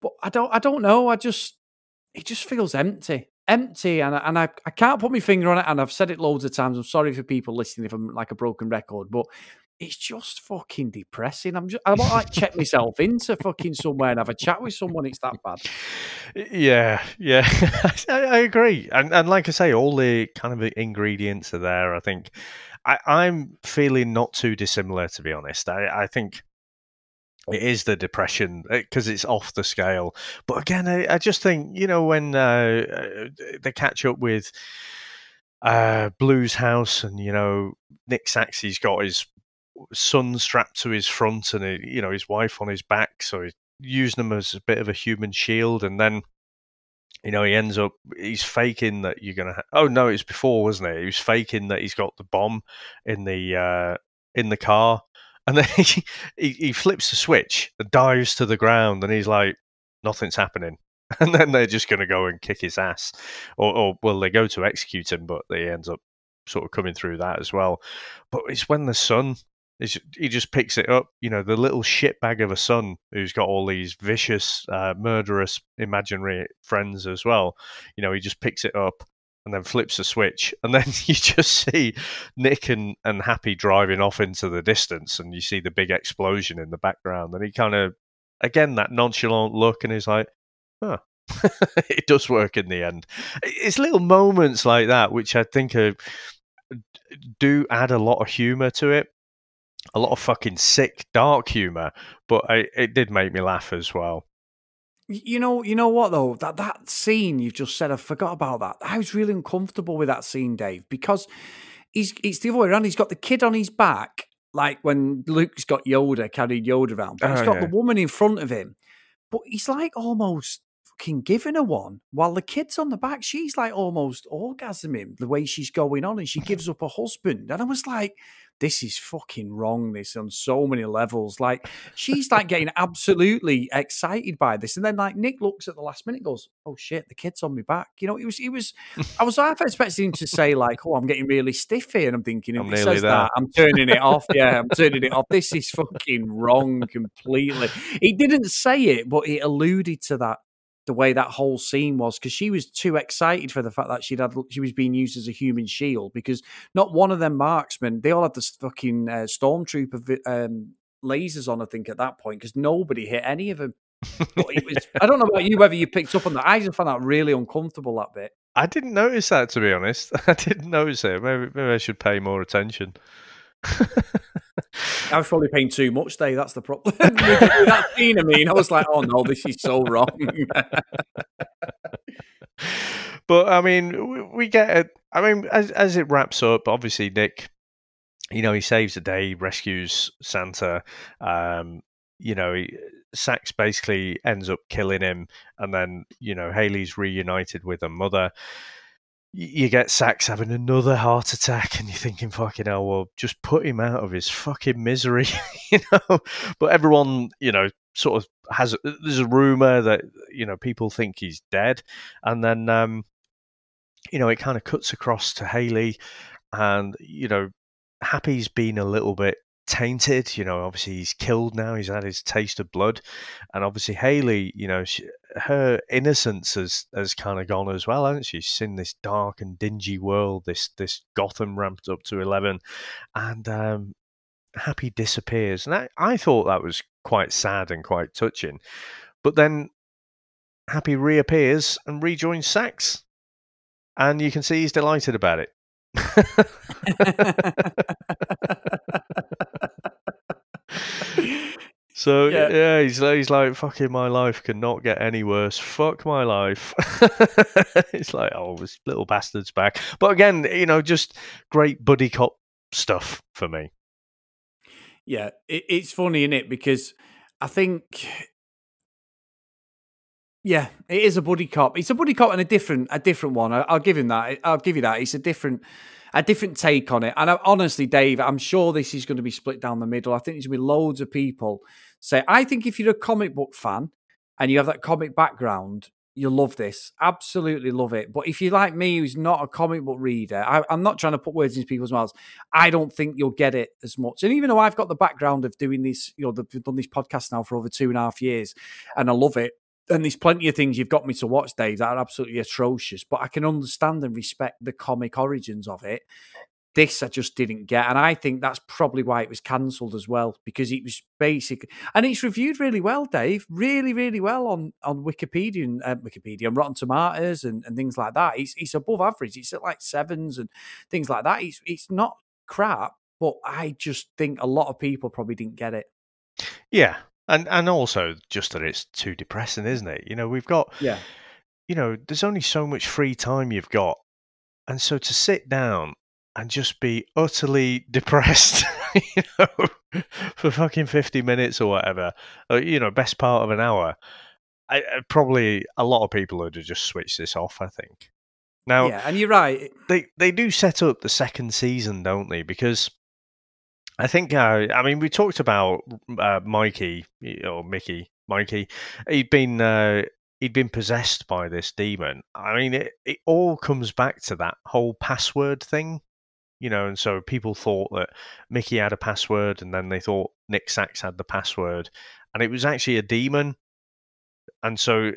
but I don't, I don't know. I just, it just feels empty, empty, and I, and I, I can't put my finger on it. And I've said it loads of times. I'm sorry for people listening if I'm like a broken record, but it's just fucking depressing. I'm just, I to like check myself into fucking somewhere and have a chat with someone. It's that bad. Yeah, yeah, I, I agree. And, and like I say, all the kind of ingredients are there. I think I, I'm feeling not too dissimilar, to be honest. I, I think it is the depression because it's off the scale. But again, I, I just think you know when uh, uh they catch up with uh, Blue's house, and you know Nick Saxey's got his son strapped to his front, and you know his wife on his back, so he's using them as a bit of a human shield, and then. You know, he ends up. He's faking that you're gonna. Ha- oh no, it was before, wasn't it? He was faking that he's got the bomb in the uh, in the car, and then he, he, he flips the switch and dives to the ground, and he's like, nothing's happening. And then they're just to go and kick his ass, or, or well, they go to execute him, but they ends up sort of coming through that as well. But it's when the son he just picks it up, you know, the little shitbag of a son who's got all these vicious, uh, murderous, imaginary friends as well. You know, he just picks it up and then flips the switch, and then you just see Nick and, and Happy driving off into the distance, and you see the big explosion in the background, and he kind of again that nonchalant look, and he's like, "Huh." it does work in the end. It's little moments like that which I think are, do add a lot of humor to it, a lot of fucking sick, dark humor, but I, it did make me laugh as well. You know, you know what though that that scene you've just said, I forgot about that. I was really uncomfortable with that scene, Dave, because he's it's the other way around. He's got the kid on his back, like when Luke's got Yoda carried Yoda around, but he's Oh, got yeah. the woman in front of him. But he's like almost fucking giving her one, while the kid's on the back. She's like almost orgasming the way she's going on, and she gives up her husband. And I was like, this is fucking wrong. This on so many levels. Like she's like getting absolutely excited by this, and then like Nick looks at the last minute, and goes, "Oh shit, the kid's on me back." You know, it was, it was. I was half expecting him to say like, "Oh, I'm getting really stiff here," and I'm thinking, I'm he says there. that, I'm turning it off. Yeah, I'm turning it off. This is fucking wrong completely. He didn't say it, but he alluded to that the way that whole scene was because she was too excited for the fact that she'd had she was being used as a human shield because not one of them marksmen they all had this fucking uh, stormtrooper um, lasers on I think at that point because nobody hit any of them. But it was I don't know about you whether you picked up on that. I just found that really uncomfortable that bit. I didn't notice that to be honest. I didn't notice it. Maybe, maybe I should pay more attention. I was probably paying too much, Dave. That's the problem. That scene, I mean, I was like, oh no, this is so wrong. but I mean, we, we get it. I mean, as as it wraps up, obviously Nick, you know, he saves the day, rescues Santa. Um, you know, he, Sax basically ends up killing him, and then you know Haley's reunited with her mother. You get Sax having another heart attack, and you're thinking, "Fucking hell! Well, just put him out of his fucking misery," you know. But everyone, you know, sort of has. There's a rumor that you know people think he's dead, and then um, you know, it kind of cuts across to Haley, and you know, Happy's been a little bit tainted. You know, obviously he's killed now. He's had his taste of blood, and obviously Haley, you know, she, her innocence has has kind of gone as well, hasn't she? She's seen this dark and dingy world, this this Gotham ramped up to eleven, and um, Happy disappears, and I, I thought that was quite sad and quite touching, but then Happy reappears and rejoins Sax and you can see he's delighted about it. so Yeah. yeah. he's like, he's like, fucking my life cannot get any worse. Fuck my life. it's like, oh, this little bastard's back. But again, you know, just great buddy cop stuff for me. Yeah, it, it's funny, is it? Because I think, yeah, it is a buddy cop. It's a buddy cop and a different, a different one. I, I'll give him that. I'll give you that. It's a different, a different take on it. And I, honestly, Dave, I'm sure this is going to be split down the middle. I think there's going to be loads of people say. I think if you're a comic book fan and you have that comic background, you'll love this. Absolutely love it. But if you're like me, who's not a comic book reader, I, I'm not trying to put words into people's mouths. I don't think you'll get it as much. And even though I've got the background of doing this, you know, the- done this podcast now for over two and a half years, and I love it. And there's plenty of things you've got me to watch, Dave, that are absolutely atrocious. But I can understand and respect the comic origins of it. This I just didn't get, and I think that's probably why it was cancelled as well because it was basic, and it's reviewed really well, Dave, really, really well on on Wikipedia and uh, Wikipedia and Rotten Tomatoes and, and things like that. It's it's above average. It's at like sevens and things like that. It's it's not crap, but I just think a lot of people probably didn't get it. Yeah, and and also just that it's too depressing, isn't it? You know, we've got Yeah. you know, there's only so much free time you've got, and so to sit down and just be utterly depressed, you know, for fucking fifty minutes or whatever, uh, you know, best part of an hour. I, I, probably a lot of people would have just switched this off. I think. Now, yeah, and you're right. they they do set up the second season, don't they? Because I think uh, I mean we talked about uh, Mikey or Mickey, Mikey. He'd been uh, he'd been possessed by this demon. I mean, it it all comes back to that whole password thing, you know. And so people thought that Mickey had a password, and then they thought Nick Sax had the password, and it was actually a demon. And so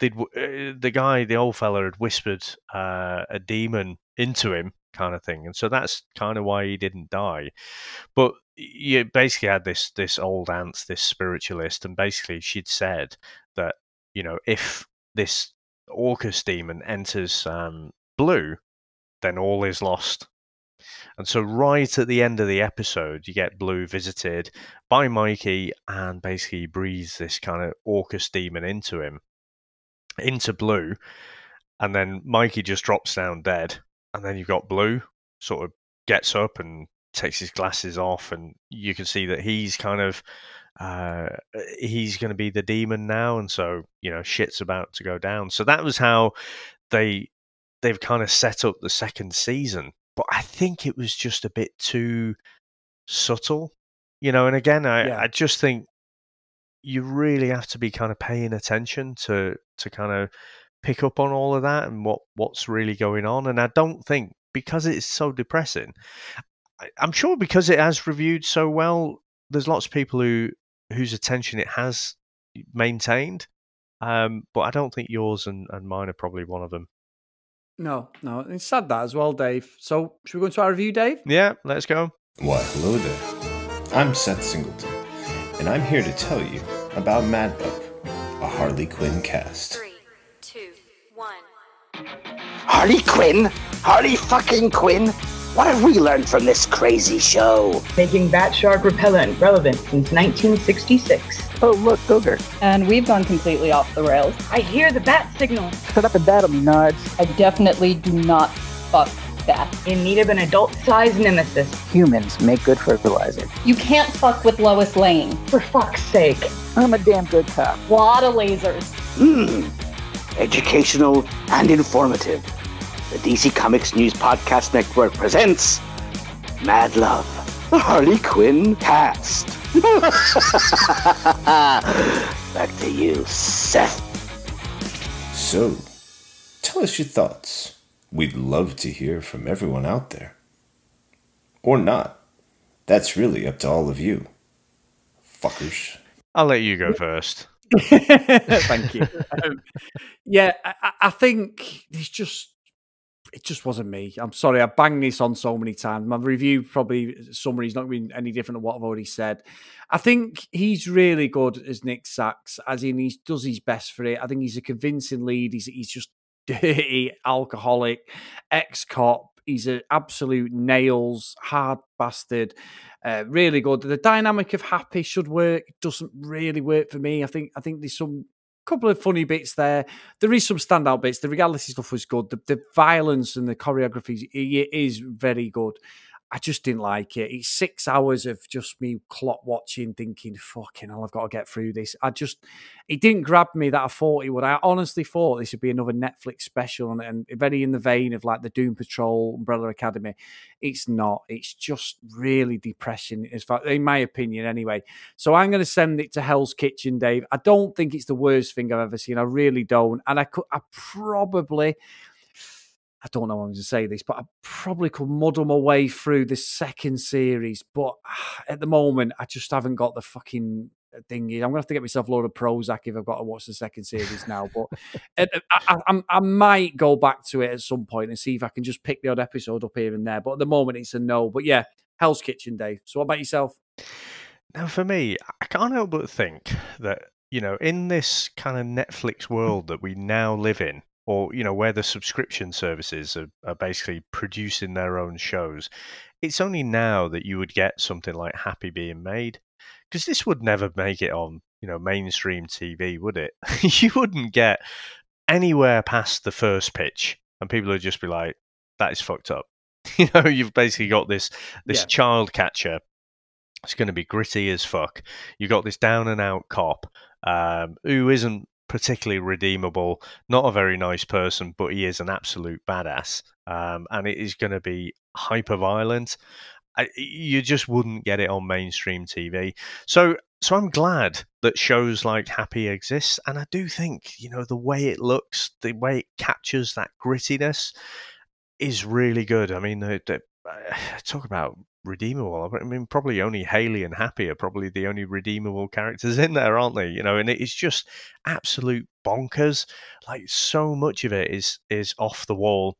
they'd, uh, the guy, the old fella, had whispered uh, a demon into him, kind of thing, and so that's kind of why he didn't die. But you basically had this this old aunt, this spiritualist, and basically she'd said that you know if this Orcus demon enters um, Blue, then all is lost. And so, right at the end of the episode, you get Blue visited by Mikey, and basically breathes this kind of Orcus demon into him, into Blue, and then Mikey just drops down dead. And then you've got Blue sort of gets up and takes his glasses off, and you can see that he's kind of uh, he's going to be the demon now, and so you know shit's about to go down. So that was how they they've kind of set up the second season, but I think it was just a bit too subtle, you know. And again, I Yeah. I just think you really have to be kind of paying attention to to kind of pick up on all of that and what what's really going on. And I don't think because it's so depressing, I, I'm sure because it has reviewed so well, there's lots of people who whose attention it has maintained. Um, but I don't think yours and, and mine are probably one of them. No, no, it's sad that as well, Dave. So, should we go into our review, Dave? Yeah, let's go. Why, hello there. I'm Seth Singleton, and I'm here to tell you about Mad Pup, a Harley Quinn cast. Three, two, one. Harley Quinn? Harley fucking Quinn? What have we learned from this crazy show? Making bat shark repellent relevant since 1966. Oh, look, Booger. And we've gone completely off the rails. I hear the bat signal. Shut up and battle me, Nards. I definitely do not fuck that. In need of an adult-sized nemesis. Humans make good fertilizer. You can't fuck with Lois Lane. For fuck's sake. I'm a damn good cop. Lot of lasers. Mmm. Educational and informative. The DC Comics News Podcast Network presents Mad Love, the Harley Quinn cast. Back to you, Seth. So, tell us your thoughts. We'd love to hear from everyone out there. Or not. That's really up to all of you. Fuckers. I'll let you go first. Thank you. Um, yeah, I, I- I think it's just it just wasn't me. I'm sorry, I banged this on so many times. My review probably summary is not going to be any different than what I've already said. I think he's really good as Nick Sax, as in he does his best for it. I think he's a convincing lead. He's he's just dirty, alcoholic, ex cop. He's an absolute nails, hard bastard. Uh, really good. The dynamic of Happy should work. It doesn't really work for me. I think I think there's some couple of funny bits there. There is some standout bits. The reality stuff was good. The, the violence and the choreography is- is very good. I just didn't like it. It's six hours of just me clock watching, thinking, fucking hell, I've got to get through this. I just, it didn't grab me that I thought it would. I honestly thought this would be another Netflix special and, and very in the vein of like the Doom Patrol, Umbrella Academy. It's not. It's just really depressing, as far, in my opinion, anyway. So I'm going to send it to Hell's Kitchen, Dave. I don't think it's the worst thing I've ever seen. I really don't. And I could, I probably, I don't know how I'm going to say this, but I probably could muddle my way through the second series. But at the moment, I just haven't got the fucking uh, thingy. I'm gonna have to get myself a load of Prozac if I've got to watch the second series now. But uh, I, I, I, I might go back to it at some point and see if I can just pick the odd episode up here and there. But at the moment, it's a no. But yeah, Hell's Kitchen Day. So what about yourself? Now, for me, I can't help but think that you know, in this kind of Netflix world that we now live in, or you know, where the subscription services are, are basically producing their own shows, it's only now that you would get something like Happy being made, because this would never make it on you know mainstream TV, would it? you wouldn't get anywhere past the first pitch, and people would just be like, "That is fucked up." You know, you've basically got this this Yeah. child catcher it's going to be gritty as fuck. you've got this down and out cop um, who isn't particularly redeemable, not a very nice person, but he is an absolute badass, um, and it is going to be hyper violent. You just wouldn't get it on mainstream TV. So, so I'm glad that shows like Happy exists, and I do think you know the way it looks, the way it captures that grittiness is really good. I mean, the, the, talk about redeemable. I mean, probably only Haley and Happy are probably the only redeemable characters in there, aren't they? You know, and it's just absolute bonkers. Like so much of it is is off the wall.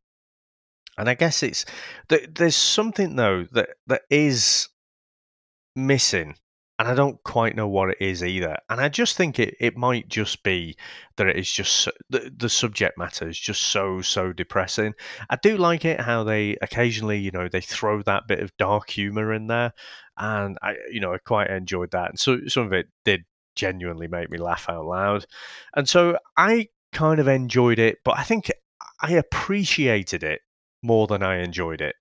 And I guess it's th- there's something though that that is missing and I don't quite know what it is either. And I just think it, it might just be that it is just the, the subject matter is just so so depressing. I do like it how they occasionally you know they throw that bit of dark humor in there, and I you know I quite enjoyed that. And so some of it did genuinely make me laugh out loud, and so I kind of enjoyed it. But I think I appreciated it more than I enjoyed it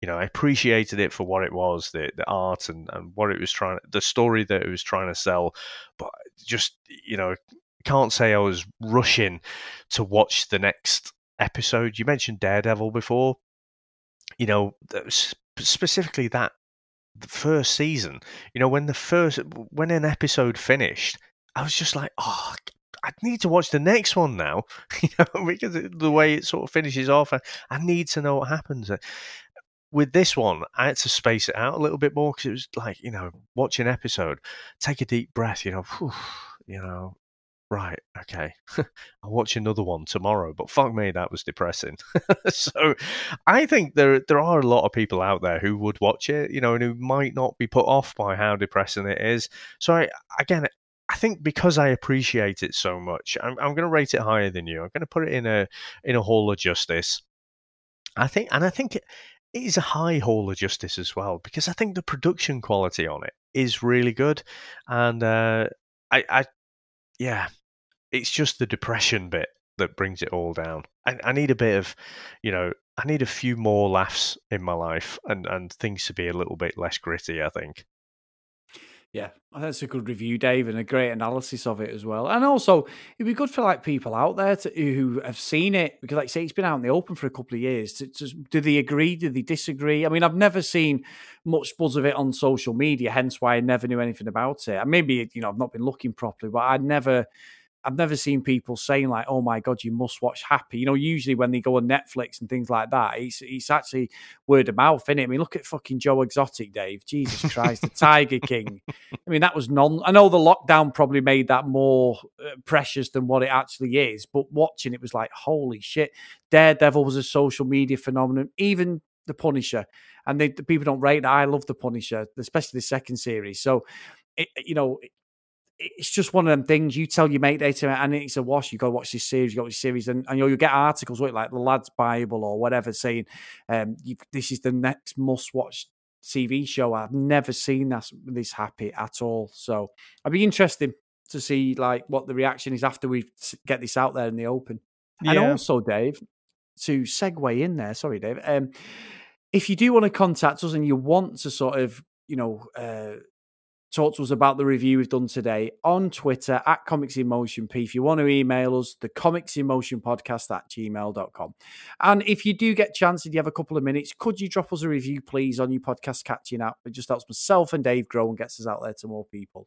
you know, I appreciated it for what it was, the the art and, and what it was trying, the story that it was trying to sell. But just you know, can't say I was rushing to watch the next episode. You mentioned Daredevil before. You know, specifically that the first season. You know, when the first when an episode finished, I was just like, oh. I need to watch the next one now, you know, because the way it sort of finishes off, I, I need to know what happens eh. With this one, I had to space it out a little bit more because it was like, you know, watch an episode, take a deep breath, you know, whew, you know, right, okay, I'll watch another one tomorrow. But fuck me, that was depressing. so I think there there are a lot of people out there who would watch it, you know, and who might not be put off by how depressing it is. So I, again, I think because I appreciate it so much, I'm, I'm going to rate it higher than you. I'm going to put it in a in a hall of justice. I think, and I think it, it is a high hall of justice as well because I think the production quality on it is really good, and uh, I, I, yeah, it's just the depression bit that brings it all down. I, I need a bit of, you know, I need a few more laughs in my life and and things to be a little bit less gritty. I think. Yeah, oh, that's a good review, Dave, and a great analysis of it as well. And also, it'd be good for like people out there to, who have seen it because, like say, it's been out in the open for a couple of years. To, to, do they agree? Do they disagree? I mean, I've never seen much buzz of it on social media, hence why I never knew anything about it. And maybe you know I've not been looking properly, but I never I've never seen people saying like, "Oh my god, you must watch Happy." You know, usually when they go on Netflix and things like that, it's it's actually word of mouth, isn't it? I mean, look at fucking Joe Exotic, Dave. Jesus Christ, the Tiger King. I mean, that was non. I know the lockdown probably made that more uh, precious than what it actually is, but watching it was like, holy shit. Daredevil was a social media phenomenon. Even the Punisher, and they, the people don't rate that. I love the Punisher, especially the second series. So, it, you know, it's just one of them things. You tell your mate later, and it's a wash. You go watch this series. You go watch this series, and, and you know, you get articles with like the Lad's Bible or whatever saying, um, you, "This is the next must-watch TV show." I've never seen that this happy at all. So I'd be interested to see like what the reaction is after we get this out there in the open. And also, Dave, to segue in there. Sorry, Dave. Um, if you do want to contact us and you want to sort of, you know, uh, talk to us about the review we've done today on Twitter at Comics in Motion P. If you want to email us, the Comics in Motion podcast at gmail.com. And if you do get a chance and you have a couple of minutes, could you drop us a review, please, on your podcast catching app? It just helps myself and Dave grow and gets us out there to more people.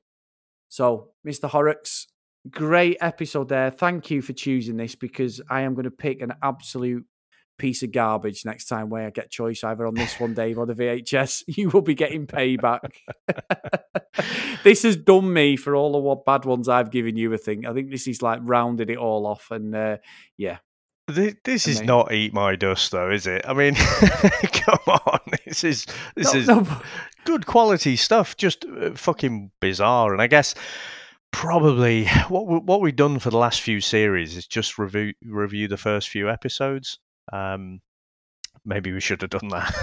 So, Mr. Horrocks, great episode there. Thank you for choosing this because I am going to pick an absolute piece of garbage next time where I get choice either on this one, Dave, or the VHS, you will be getting payback. this has done me for all the what bad ones I've given you. I think. I think this is like rounded it all off, and uh, yeah. This, this is not eat my dust, though, is it? I mean, come on, this is this No, is no. good quality stuff. Just uh, fucking bizarre, and I guess probably what we, what we've done for the last few series is just review review the first few episodes. Um, maybe we should have done that.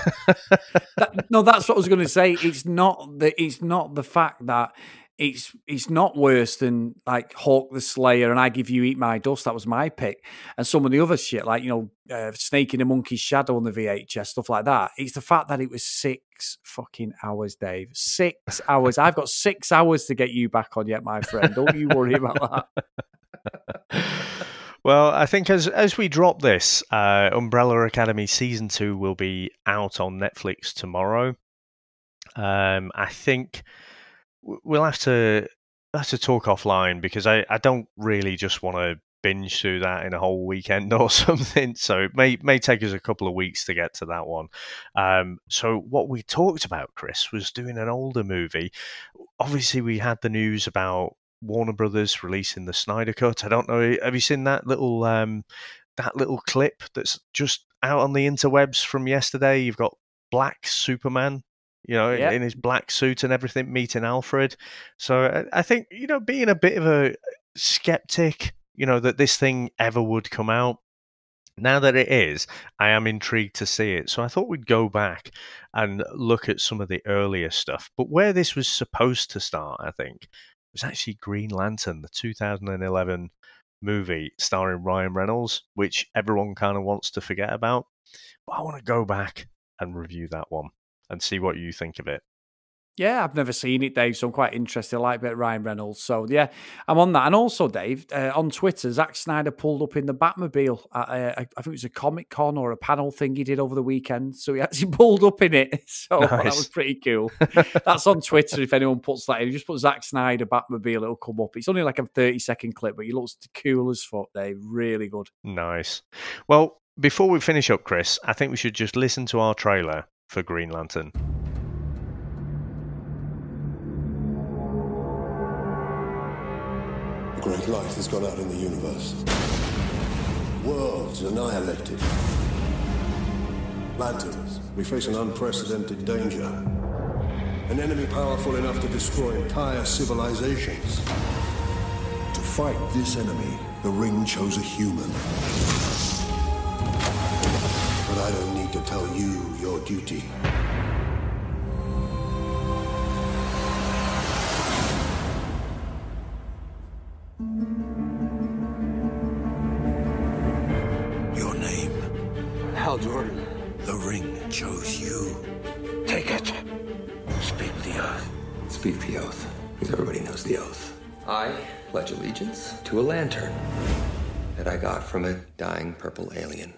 That- no, that's what I was going to say. It's not the it's not the fact that it's it's not worse than like Hawk the Slayer and I give you Eat My Dust. That was my pick, and some of the other shit like you know uh, Snake in a Monkey's Shadow on the VHS stuff like that. It's the fact that it was six fucking hours, Dave. Six hours. I've got six hours to get you back on yet, my friend. Don't you worry about that. Well, I think as as we drop this, uh, Umbrella Academy season two will be out on Netflix tomorrow. Um, I think we'll have to have to talk offline because I, I don't really just want to binge through that in a whole weekend or something. So it may may take us a couple of weeks to get to that one. Um, so what we talked about, Chris, was doing an older movie. Obviously, we had the news about Warner Brothers releasing the Snyder Cut. I don't know. Have you seen that little um, that little clip that's just out on the interwebs from yesterday? You've got Black Superman, you know, Yep. in his black suit and everything, meeting Alfred. So I, I think you know, being a bit of a skeptic, you know, that this thing ever would come out. Now that it is, I am intrigued to see it. So I thought we'd go back and look at some of the earlier stuff. But where this was supposed to start, I think, was actually Green Lantern, the 2011 movie starring Ryan Reynolds, which everyone kind of wants to forget about. But I want to go back and review that one and see what you think of it. Yeah, I've never seen it, Dave, so I'm quite interested. I like a bit of Ryan Reynolds. So, yeah, I'm on that. And also, Dave, uh, on Twitter, Zack Snyder pulled up in the Batmobile. At, uh, I think it was a Comic Con or a panel thing he did over the weekend. So he actually pulled up in it. So that was pretty cool. That's on Twitter if anyone puts that in. You Just put Zack Snyder Batmobile, it'll come up. It's only like a 30 second clip, but he looks cool as fuck, Dave. Really good. Nice. Well, before we finish up, Chris, I think we should just listen to our trailer for Green Lantern. Light has gone out in the universe. Worlds annihilated. Lanterns, we face an unprecedented danger. An enemy powerful enough to destroy entire civilizations. To fight this enemy, the ring chose a human. But I don't need to tell you your duty. I pledge allegiance to a lantern that I got from a dying purple alien.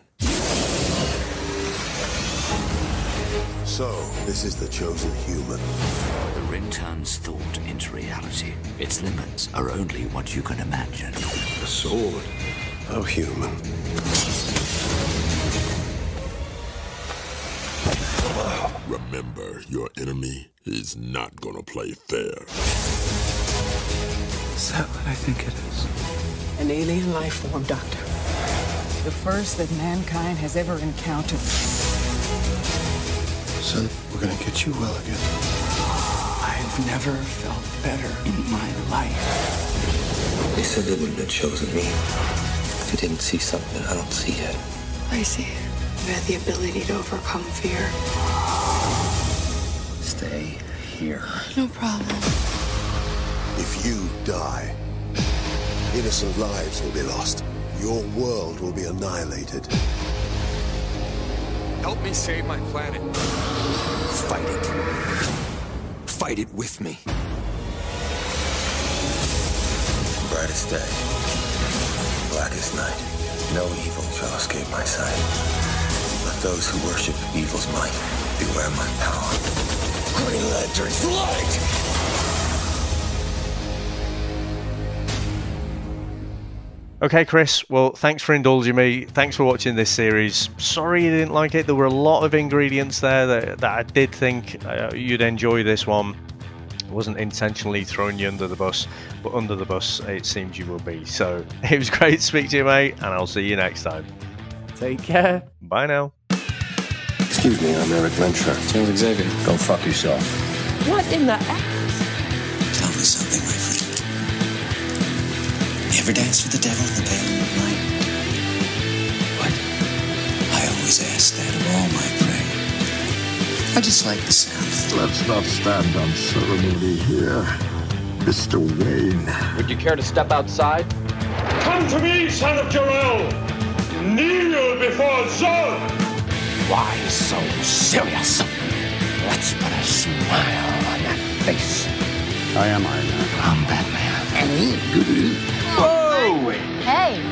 So, this is the chosen human. The ring turns thought into reality. Its limits are only what you can imagine. A sword. How human. Remember, your enemy is not gonna play fair. Is that what I think it is? An alien life form, Doctor. The first that mankind has ever encountered. Son, we're gonna get you well again. I've never felt better in my life. They said they wouldn't have chosen me. If you didn't see something I don't see yet. I see. You have the ability to overcome fear. Stay here. No problem. If you die, innocent lives will be lost. Your world will be annihilated. Help me save my planet. Fight it. Fight it with me. Brightest day. Blackest night. No evil shall escape my sight. Let those who worship evil's might beware my power. Green Lantern's light! Okay, Chris. Well, thanks for indulging me. Thanks for watching this series. Sorry you didn't like it. There were a lot of ingredients there that, that I did think uh, you'd enjoy this one. I wasn't intentionally throwing you under the bus, but under the bus it seems you will be. So it was great to speak to you, mate, and I'll see you next time. Take care. Bye now. Excuse me, I'm Erik Lehnsherr. Charles Xavier. Go fuck yourself. What in the You ever dance with the devil in the pale moonlight? What? I always ask that of all my prey. I just like the sound. Let's not stand on ceremony here, Mr. Wayne. Would you care to step outside? Come to me, son of Jor-El! Kneel before Zod! Why so serious? Let's put a smile on that face. I am Iron Man. I'm Batman. Whoa! Hey,